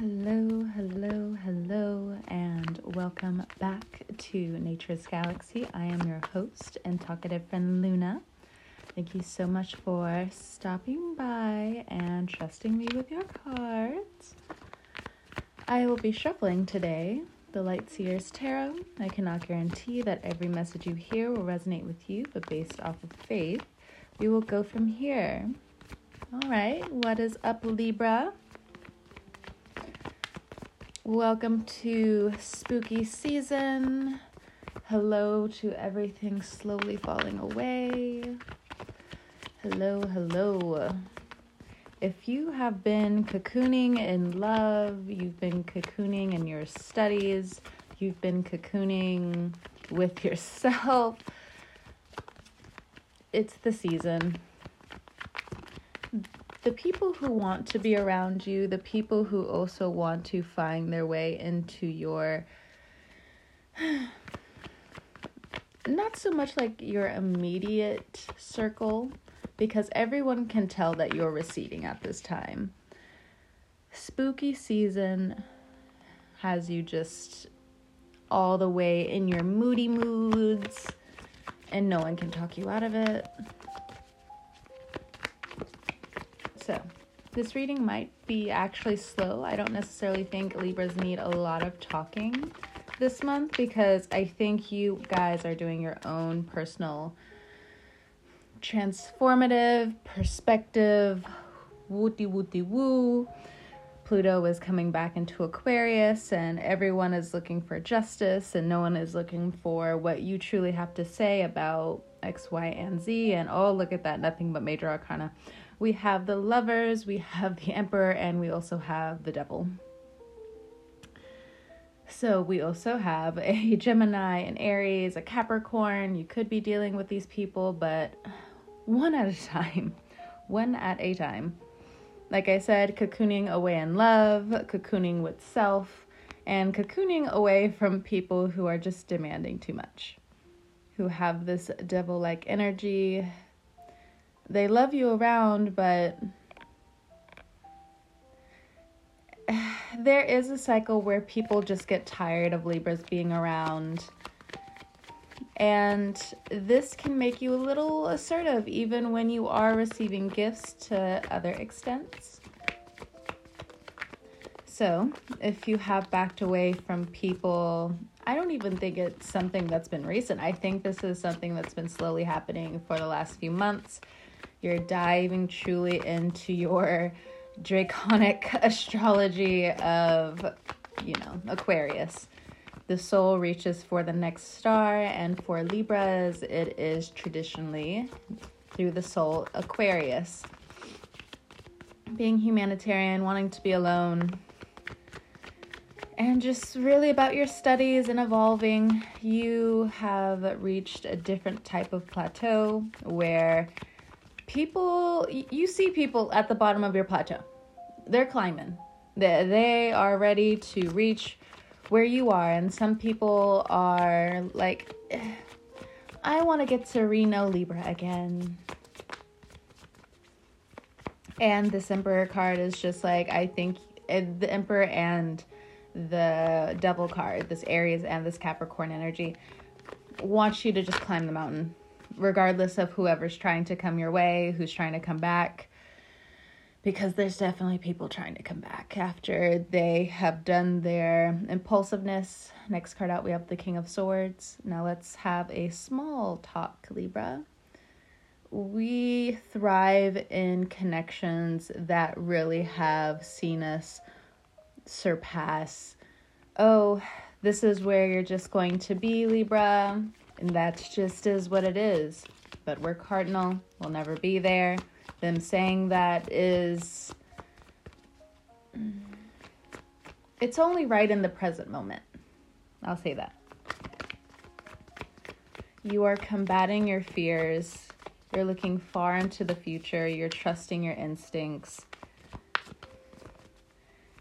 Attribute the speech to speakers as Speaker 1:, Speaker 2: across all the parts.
Speaker 1: Hello, hello, hello, and welcome back to Nature's Galaxy. I am your host and talkative friend Luna. Thank you so much for stopping by and trusting me with your cards. I will be shuffling today the Light Seers Tarot. I cannot guarantee that every message you hear will resonate with you, but based off of faith, we will go from here. All right, what is up, Libra? Welcome to spooky season. Hello to everything slowly falling away. Hello, hello. If you have been cocooning in love, you've been cocooning in your studies, you've been cocooning with yourself, it's the season the people who want to be around you, the people who also want to find their way into your not so much like your immediate circle because everyone can tell that you're receding at this time. Spooky season has you just all the way in your moody moods and no one can talk you out of it. So, this reading might be actually slow. I don't necessarily think Libras need a lot of talking this month because I think you guys are doing your own personal transformative perspective wooty wooty woo. Pluto is coming back into Aquarius, and everyone is looking for justice, and no one is looking for what you truly have to say about X, Y, and Z. And oh, look at that, nothing but major arcana we have the lovers, we have the emperor, and we also have the devil. So we also have a Gemini, an Aries, a Capricorn. You could be dealing with these people, but one at a time. One at a time. Like I said, cocooning away in love, cocooning with self, and cocooning away from people who are just demanding too much, who have this devil like energy, they love you around, but there is a cycle where people just get tired of Libras being around. And this can make you a little assertive even when you are receiving gifts to other extents. So, if you have backed away from people, I don't even think it's something that's been recent. I think this is something that's been slowly happening for the last few months you're diving truly into your draconic astrology of, you know, Aquarius. The soul reaches for the next star, and for Libras, it is traditionally through the soul Aquarius. Being humanitarian, wanting to be alone, and just really about your studies and evolving, you have reached a different type of plateau where people you see people at the bottom of your plateau. They're climbing. They, they are ready to reach where you are and some people are like i want to get to reno libra again. And this emperor card is just like i think eh, the emperor and the devil card this aries and this capricorn energy wants you to just climb the mountain regardless of whoever's trying to come your way, who's trying to come back. Because there's definitely people trying to come back after they have done their impulsiveness. Next card out, we have the King of Swords. Now let's have a small talk, Libra. We thrive in connections that really have seen us surpass. Oh, this is where you're just going to be, Libra and that's just is what it is. But we're cardinal, we'll never be there. Them saying that is. It's only right in the present moment. I'll say that. You are combating your fears. You're looking far into the future. You're trusting your instincts.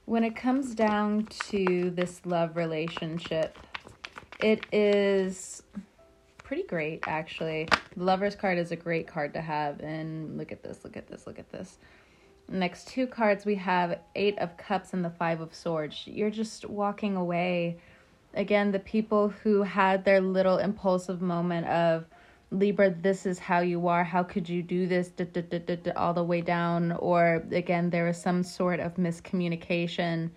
Speaker 1: When it comes down to this love relationship, it is pretty great actually. The Lover's card is a great card to have and look at this, look at this, look at this. Next two cards, we have Eight of Cups and the Five of Swords. You're just walking away. Again, the people who had their little impulsive moment of, Libra, this is how you are. How could you do this? Da, da, da, all the way down. Or again, there was some sort of miscommunication.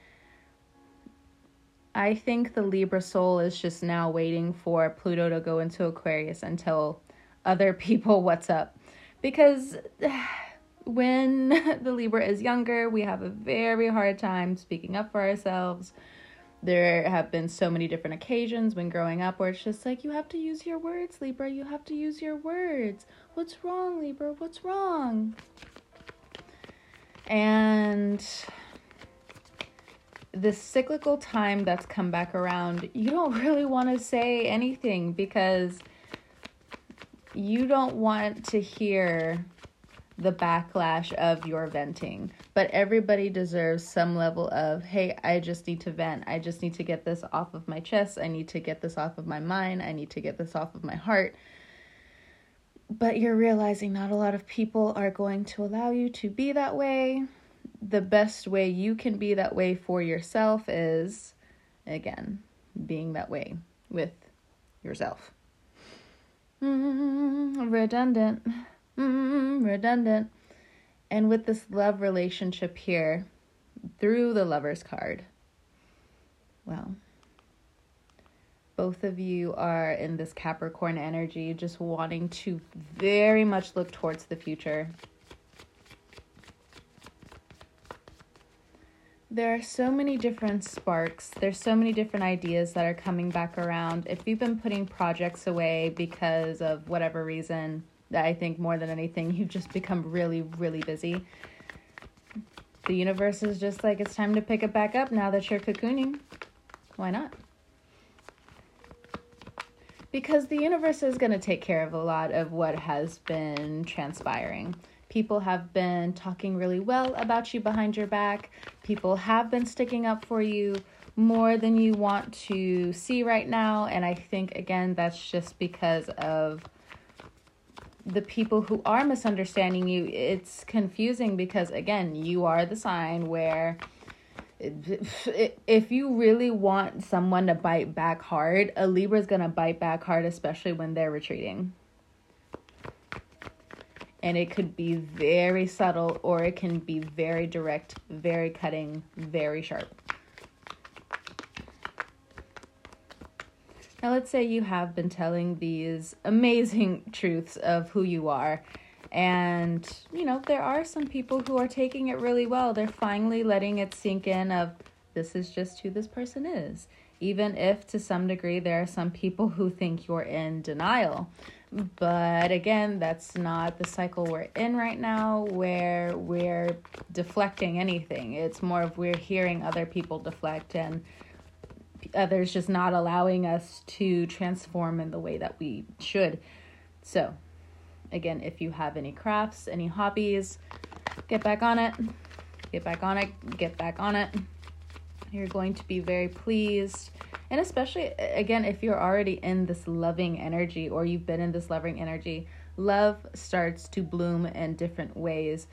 Speaker 1: I think the Libra soul is just now waiting for Pluto to go into Aquarius and tell other people what's up. Because when the Libra is younger, we have a very hard time speaking up for ourselves. There have been so many different occasions when growing up where it's just like you have to use your words libra. You have to use your words. What's wrong libra? What's wrong? And this cyclical time that's come back around you don't really want to say anything because you don't want to hear the backlash of your venting. But everybody deserves some level of, hey, I just need to vent. I just need to get this off of my chest. I need to get this off of my mind. I need to get this off of my heart. But you're realizing not a lot of people are going to allow you to be that way. The best way you can be that way for yourself is, again, being that way with yourself. Mm, redundant mm, redundant. And with this love relationship here, through the lover's card, well, both of you are in this Capricorn energy, just wanting to very much look towards the future. There are so many different sparks. There's so many different ideas that are coming back around. If you've been putting projects away because of whatever reason, that I think more than anything, you've just become really, really busy. The universe is just like, it's time to pick it back up now that you're cocooning. Why not? Because the universe is going to take care of a lot of what has been transpiring. People have been talking really well about you behind your back. People have been sticking up for you more than you want to see right now. And I think, again, that's just because of the people who are misunderstanding you, it's confusing because, again, you are the sign where if you really want someone to bite back hard, a Libra is going to bite back hard, especially when they're retreating. And it could be very subtle or it can be very direct, very cutting, very sharp. Now, let's say you have been telling these amazing truths of who you are, and you know, there are some people who are taking it really well. They're finally letting it sink in of this is just who this person is. Even if to some degree there are some people who think you're in denial. But again, that's not the cycle we're in right now where we're deflecting anything. It's more of we're hearing other people deflect and others just not allowing us to transform in the way that we should. So, again, if you have any crafts, any hobbies, get back on it. Get back on it. Get back on it. You're going to be very pleased. And especially, again, if you're already in this loving energy or you've been in this loving energy, love starts to bloom in different ways.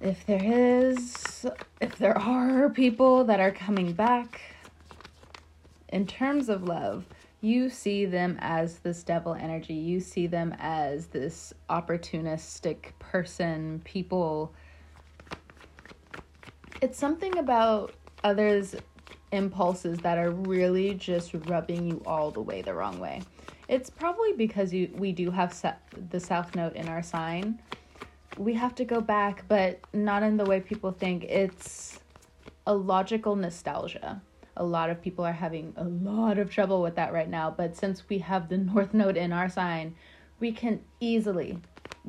Speaker 1: If there is, if there are people that are coming back, in terms of love, you see them as this devil energy. You see them as this opportunistic person, people. It's something about others' impulses that are really just rubbing you all the way the wrong way. It's probably because you we do have the south node in our sign. We have to go back, but not in the way people think. It's a logical nostalgia a lot of people are having a lot of trouble with that right now. But since we have the North node in our sign, we can easily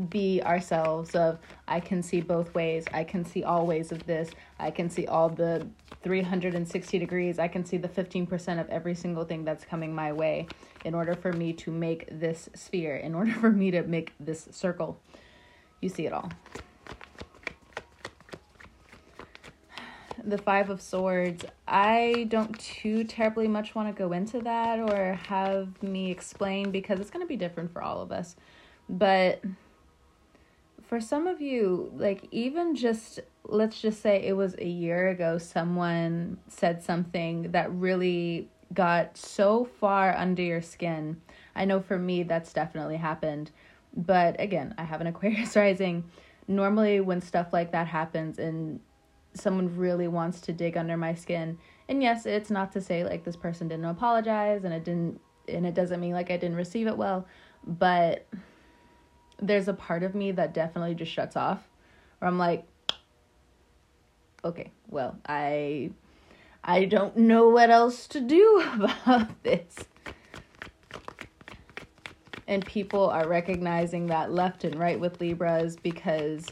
Speaker 1: be ourselves of I can see both ways. I can see all ways of this. I can see all the 360 degrees. I can see the 15% of every single thing that's coming my way in order for me to make this sphere, in order for me to make this circle. You see it all. the Five of Swords, I don't too terribly much want to go into that or have me explain because it's going to be different for all of us. But for some of you, like even just let's just say it was a year ago, someone said something that really got so far under your skin. I know for me that's definitely happened. But again, I have an Aquarius rising. Normally, when stuff like that happens and someone really wants to dig under my skin, and yes, it's not to say like this person didn't apologize and it didn't, and it doesn't mean like I didn't receive it well, but there's a part of me that definitely just shuts off where I'm like okay, well, I I don't know what else to do about this. And people are recognizing that left and right with Libras because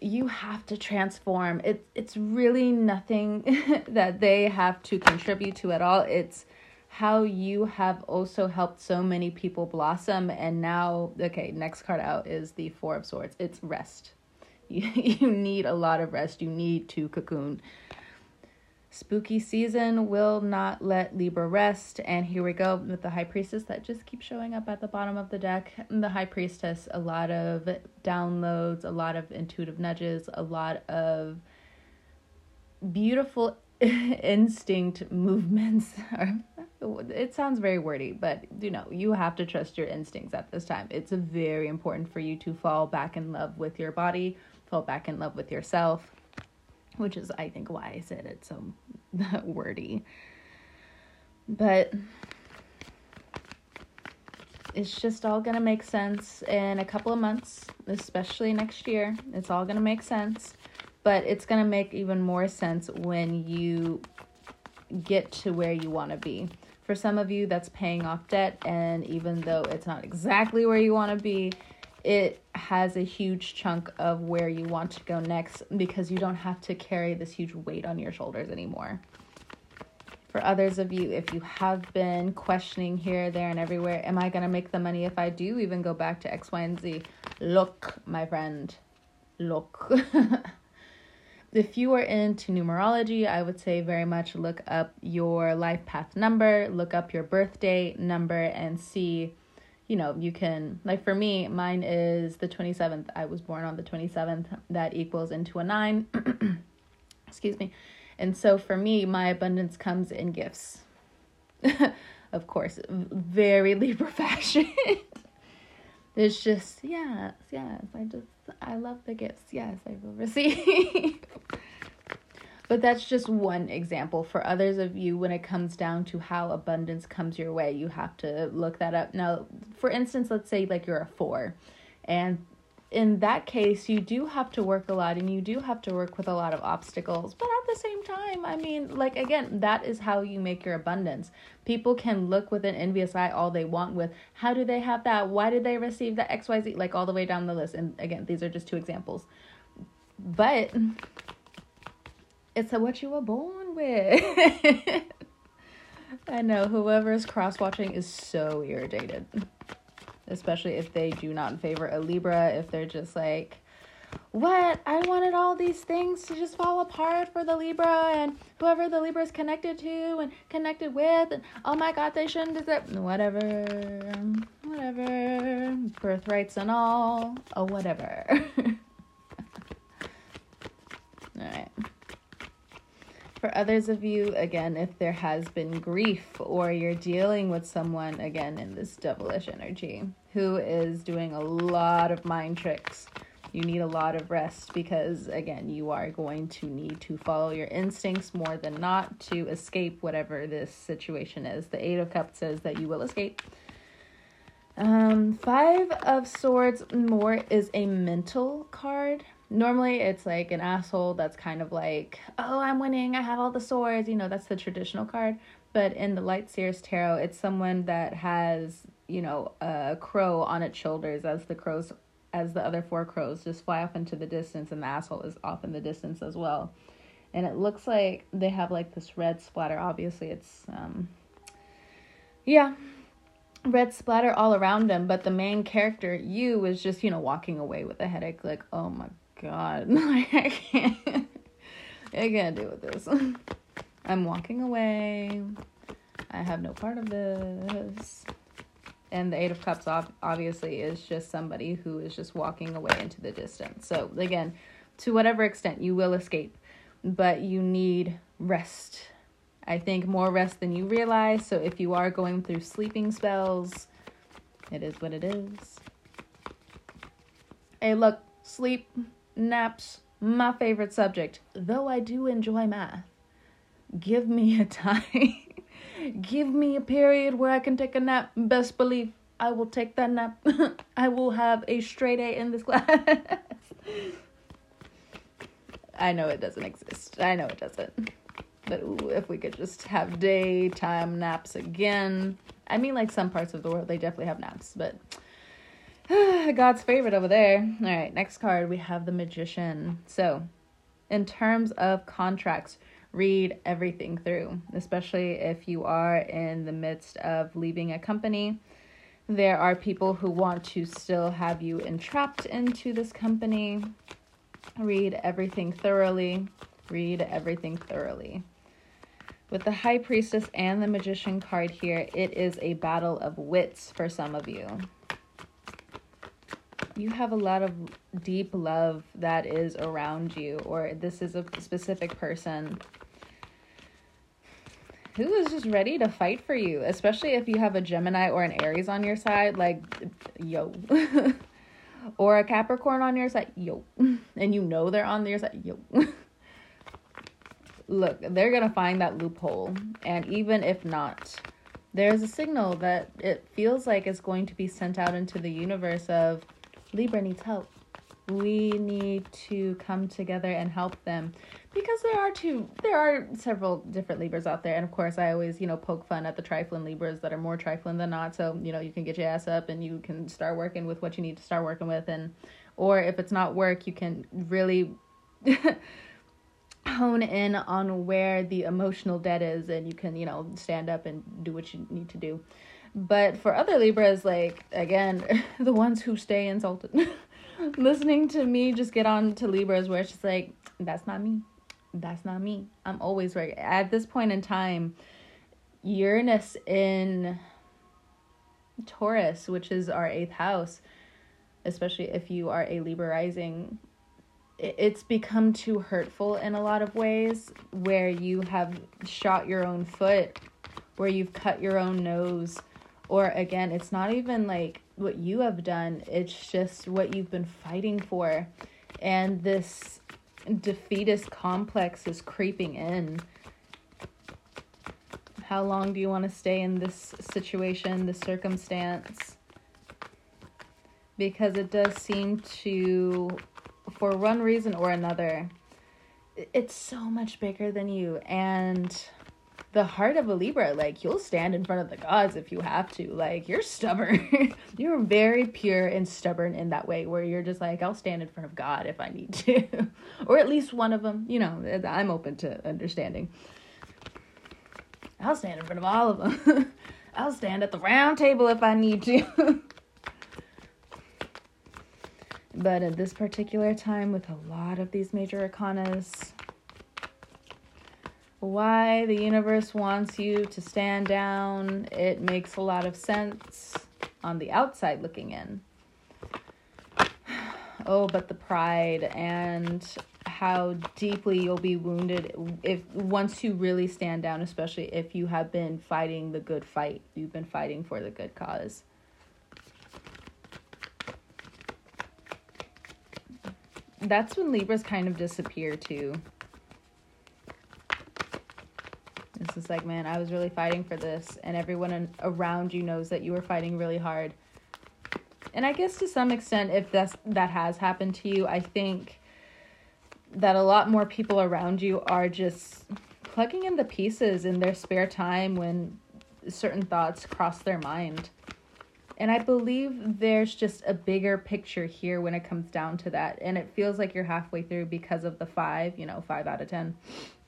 Speaker 1: you have to transform. It it's really nothing that they have to contribute to at all. It's how you have also helped so many people blossom and now okay next card out is the four of swords. It's rest. You, you need a lot of rest. You need to cocoon. Spooky season will not let libra rest and here we go with the high priestess that just keeps showing up at the bottom of the deck. The high priestess a lot of downloads a lot of intuitive nudges a lot of beautiful instinct movements it sounds very wordy but you know you have to trust your instincts at this time. It's very important for you to fall back in love with your body fall back in love with yourself which is i think why i said it so wordy. But it's just all gonna make sense in a couple of months especially next year. It's all gonna make sense but it's going to make even more sense when you get to where you want to be. For some of you, that's paying off debt, and even though it's not exactly where you want to be, it has a huge chunk of where you want to go next because you don't have to carry this huge weight on your shoulders anymore. For others of you, if you have been questioning here, there, and everywhere, am I going to make the money if I do even go back to X, Y, and Z? Look, my friend, look. if you are into numerology, I would say very much look up your life path number, look up your birthday number, and see. You know, you can, like for me, mine is the 27th. I was born on the 27th. That equals into a nine. Excuse me. And so for me, my abundance comes in gifts. of course, very Libra fashion. it's just, yes, yes. I just, I love the gifts. Yes, I will receive. but that's just one example. For others of you, when it comes down to how abundance comes your way, you have to look that up. Now, for instance, let's say like you're a four, and in that case, you do have to work a lot and you do have to work with a lot of obstacles. But at the same time, I mean, like, again, that is how you make your abundance. People can look with an envious eye all they want with how do they have that? Why did they receive that XYZ? Like, all the way down the list. And again, these are just two examples. But it's what you were born with. I know whoever is cross watching is so irritated especially if they do not favor a Libra, if they're just like, what? I wanted all these things to just fall apart for the Libra and whoever the Libra is connected to and connected with. And oh my God, they shouldn't deserve. Whatever. Whatever. Birthrights and all. Oh, whatever. all right. For others of you, again, if there has been grief or you're dealing with someone, again, in this devilish energy who is doing a lot of mind tricks, you need a lot of rest because, again, you are going to need to follow your instincts more than not to escape whatever this situation is. The Eight of Cups says that you will escape. Um, Five of Swords more is a mental card normally it's like an asshole that's kind of like, oh, I'm winning, I have all the swords, you know, that's the traditional card. But in the Light Seers Tarot, it's someone that has, you know, a crow on its shoulders as the crows, as the other four crows just fly off into the distance, and the asshole is off in the distance as well. And it looks like they have like this red splatter. Obviously, it's, um, yeah, red splatter all around them. But the main character, you, is just, you know, walking away with a headache, like, oh my god. I can't. I can't deal with this. I'm walking away. I have no part of this. And the Eight of Cups, obviously, is just somebody who is just walking away into the distance. So, again, to whatever extent you will escape, but you need rest. I think more rest than you realize. So, if you are going through sleeping spells, it is what it is. Hey, look, sleep, naps, my favorite subject. Though I do enjoy math, give me a time. give me a period where I can take a nap. Best believe I will take that nap. I will have a straight A in this class. I know it doesn't exist. I know it doesn't. But ooh, if we could just have daytime naps again. I mean, like some parts of the world, they definitely have naps, but God's favorite over there. All right, next card we have the Magician. So, in terms of contracts, read everything through, especially if you are in the midst of leaving a company. There are people who want to still have you entrapped into this company. Read everything thoroughly. Read everything thoroughly. With the High Priestess and the Magician card here, it is a battle of wits for some of you you have a lot of deep love that is around you, or this is a specific person who is just ready to fight for you, especially if you have a Gemini or an Aries on your side, like, yo. or a Capricorn on your side, yo. And you know they're on your side, yo. Look, they're going to find that loophole. And even if not, there's a signal that it feels like it's going to be sent out into the universe of Libra needs help. We need to come together and help them because there are two there are several different Libras out there and of course I always, you know, poke fun at the trifling Libras that are more trifling than not. So, you know, you can get your ass up and you can start working with what you need to start working with and or if it's not work, you can really hone in on where the emotional debt is and you can, you know, stand up and do what you need to do. But for other Libras, like, again, the ones who stay insulted, listening to me just get on to Libras where it's just like, that's not me. That's not me. I'm always right. At this point in time, Uranus in Taurus, which is our eighth house, especially if you are a Libra rising, it's become too hurtful in a lot of ways where you have shot your own foot, where you've cut your own nose or again, it's not even like what you have done, it's just what you've been fighting for. And this defeatist complex is creeping in. How long do you want to stay in this situation, this circumstance? Because it does seem to, for one reason or another, it's so much bigger than you. And the heart of a Libra. Like you'll stand in front of the gods if you have to. Like you're stubborn. you're very pure and stubborn in that way where you're just like I'll stand in front of God if I need to. or at least one of them, you know, I'm open to understanding. I'll stand in front of all of them. I'll stand at the round table if I need to. but at this particular time with a lot of these major arcanas why the universe wants you to stand down. It makes a lot of sense on the outside looking in. Oh, but the pride and how deeply you'll be wounded if once you really stand down, especially if you have been fighting the good fight. You've been fighting for the good cause. That's when Libras kind of disappear too. It's just like, man, I was really fighting for this, and everyone around you knows that you were fighting really hard. And I guess to some extent, if that's that has happened to you, I think that a lot more people around you are just plugging in the pieces in their spare time when certain thoughts cross their mind. And I believe there's just a bigger picture here when it comes down to that. And it feels like you're halfway through because of the five, you know, five out of 10.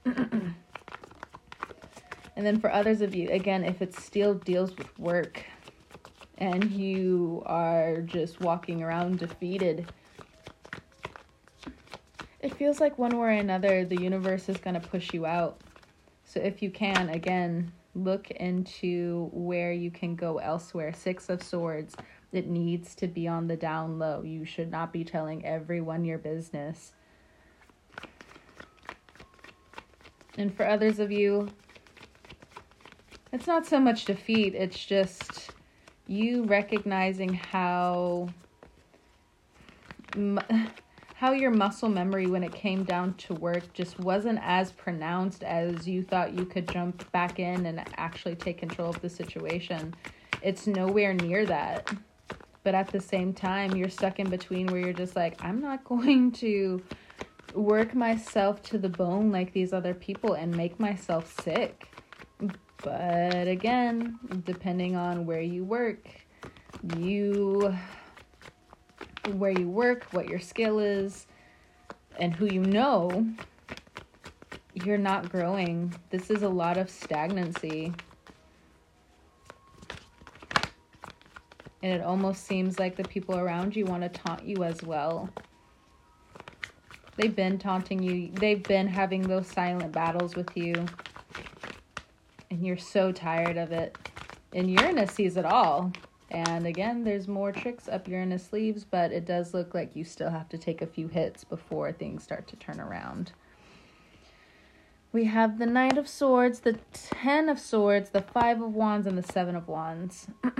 Speaker 1: And then for others of you, again, if it still deals with work and you are just walking around defeated, it feels like one way or another the universe is going to push you out. So if you can, again, Look into where you can go elsewhere. Six of Swords. It needs to be on the down low. You should not be telling everyone your business. And for others of you, it's not so much defeat, it's just you recognizing how how your muscle memory when it came down to work just wasn't as pronounced as you thought you could jump back in and actually take control of the situation. It's nowhere near that. But at the same time, you're stuck in between where you're just like, I'm not going to work myself to the bone like these other people and make myself sick. But again, depending on where you work, you where you work, what your skill is, and who you know, you're not growing. This is a lot of stagnancy. And it almost seems like the people around you want to taunt you as well. They've been taunting you, they've been having those silent battles with you. And you're so tired of it. And Uranus sees it all. And again, there's more tricks up Uranus sleeves, but it does look like you still have to take a few hits before things start to turn around. We have the Knight of Swords, the Ten of Swords, the Five of Wands, and the Seven of Wands.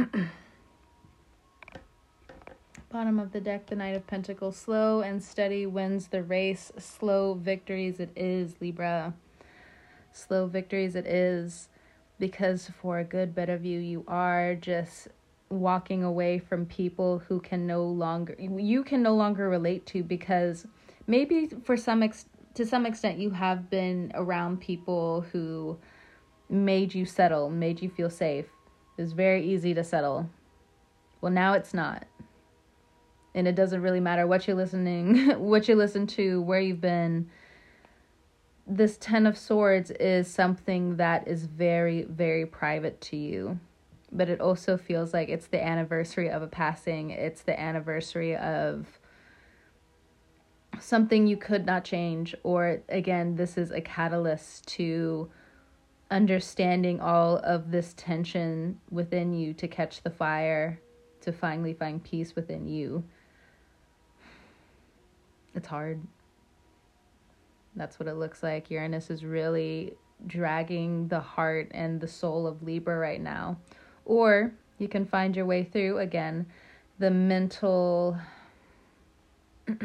Speaker 1: Bottom of the deck, the Knight of Pentacles. Slow and steady wins the race. Slow victories it is, Libra. Slow victories it is because for a good bit of you, you are just walking away from people who can no longer you can no longer relate to because maybe for some ex- to some extent you have been around people who made you settle, made you feel safe. It was very easy to settle. Well, now it's not. And it doesn't really matter what you're listening, what you listen to, where you've been. This 10 of swords is something that is very very private to you but it also feels like it's the anniversary of a passing. It's the anniversary of something you could not change. Or again, this is a catalyst to understanding all of this tension within you to catch the fire, to finally find peace within you. It's hard. That's what it looks like. Uranus is really dragging the heart and the soul of Libra right now or you can find your way through again the mental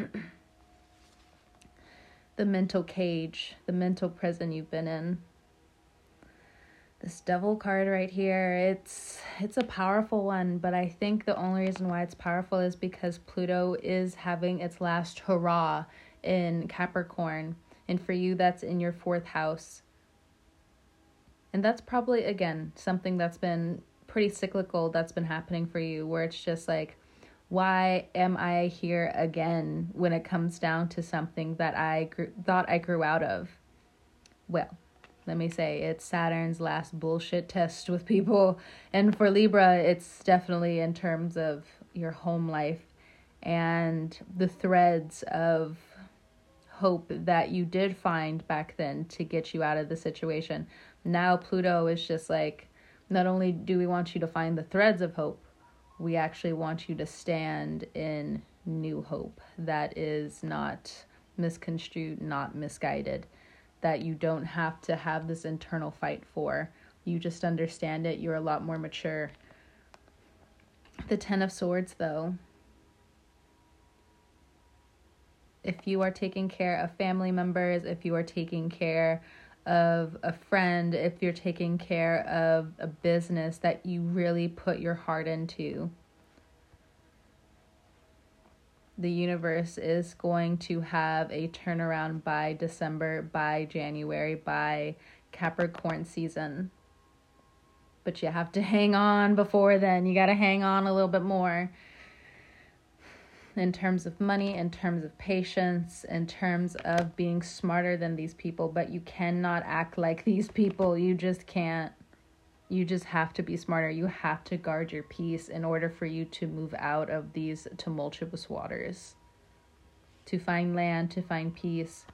Speaker 1: the mental cage, the mental prison you've been in. This devil card right here, it's it's a powerful one, but I think the only reason why it's powerful is because Pluto is having its last hurrah in Capricorn. And for you that's in your 4th house. And that's probably again something that's been pretty cyclical that's been happening for you where it's just like why am I here again when it comes down to something that I thought I grew out of? Well, let me say it's Saturn's last bullshit test with people. And for Libra, it's definitely in terms of your home life and the threads of hope that you did find back then to get you out of the situation. Now Pluto is just like not only do we want you to find the threads of hope, we actually want you to stand in new hope that is not misconstrued, not misguided, that you don't have to have this internal fight for. You just understand it, you're a lot more mature. The Ten of Swords, though, if you are taking care of family members, if you are taking care of a friend, if you're taking care of a business that you really put your heart into, the universe is going to have a turnaround by December, by January, by Capricorn season. But you have to hang on before then. You got to hang on a little bit more in terms of money, in terms of patience, in terms of being smarter than these people, but you cannot act like these people. You just can't. You just have to be smarter. You have to guard your peace in order for you to move out of these tumultuous waters, to find land, to find peace.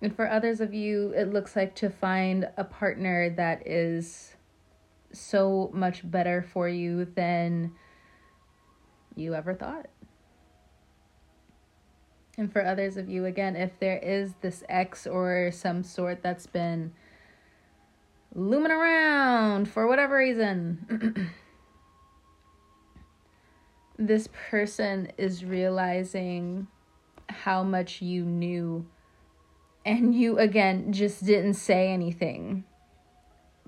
Speaker 1: And for others of you, it looks like to find a partner that is so much better for you than you ever thought. And for others of you, again, if there is this ex or some sort that's been looming around for whatever reason, this person is realizing how much you knew. And you again just didn't say anything.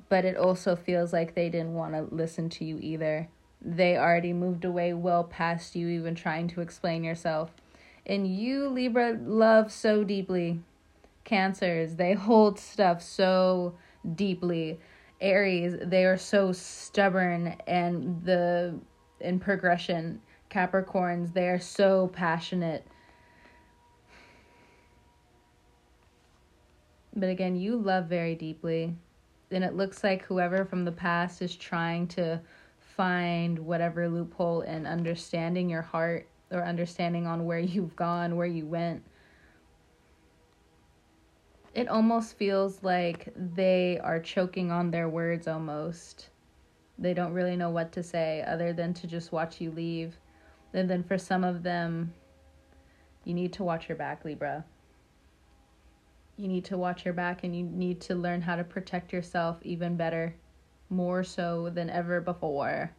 Speaker 1: But it also feels like they didn't want to listen to you either. They already moved away well past you even trying to explain yourself and you libra love so deeply cancers. They hold stuff so deeply. Aries they are so stubborn and the in progression. Capricorns they are so passionate. But again you love very deeply. And it looks like whoever from the past is trying to find whatever loophole in understanding your heart or understanding on where you've gone, where you went. It almost feels like they are choking on their words almost. They don't really know what to say other than to just watch you leave. And then for some of them, you need to watch your back, Libra. You need to watch your back and you need to learn how to protect yourself even better, more so than ever before.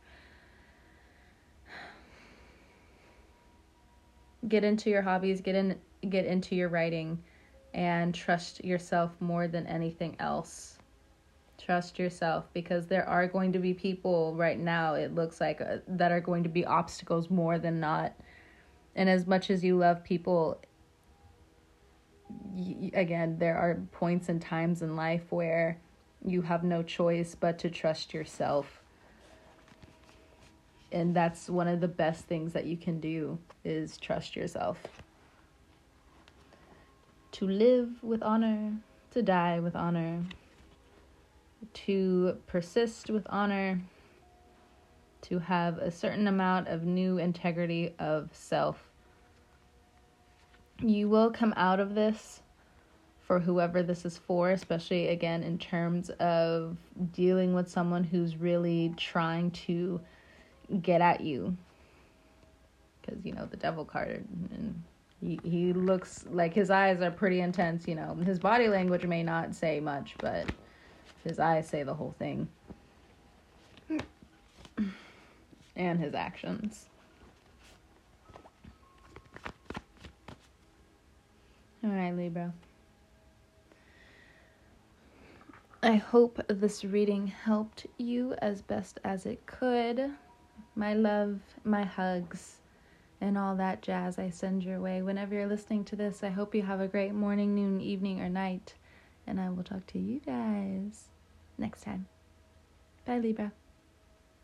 Speaker 1: Get into your hobbies, get in get into your writing and trust yourself more than anything else. Trust yourself because there are going to be people right now it looks like uh, that are going to be obstacles more than not. And as much as you love people y- again, there are points and times in life where you have no choice but to trust yourself and that's one of the best things that you can do is trust yourself. To live with honor to die with honor to persist with honor to have a certain amount of new integrity of self. You will come out of this for whoever this is for, especially again in terms of dealing with someone who's really trying to get at you. Because you know the devil card and he, he looks like his eyes are pretty intense you know. His body language may not say much but his eyes say the whole thing. And his actions. All right libra. I hope this reading helped you as best as it could my love, my hugs, and all that jazz I send your way. Whenever you're listening to this, I hope you have a great morning, noon, evening, or night. And I will talk to you guys next time. Bye, Libra.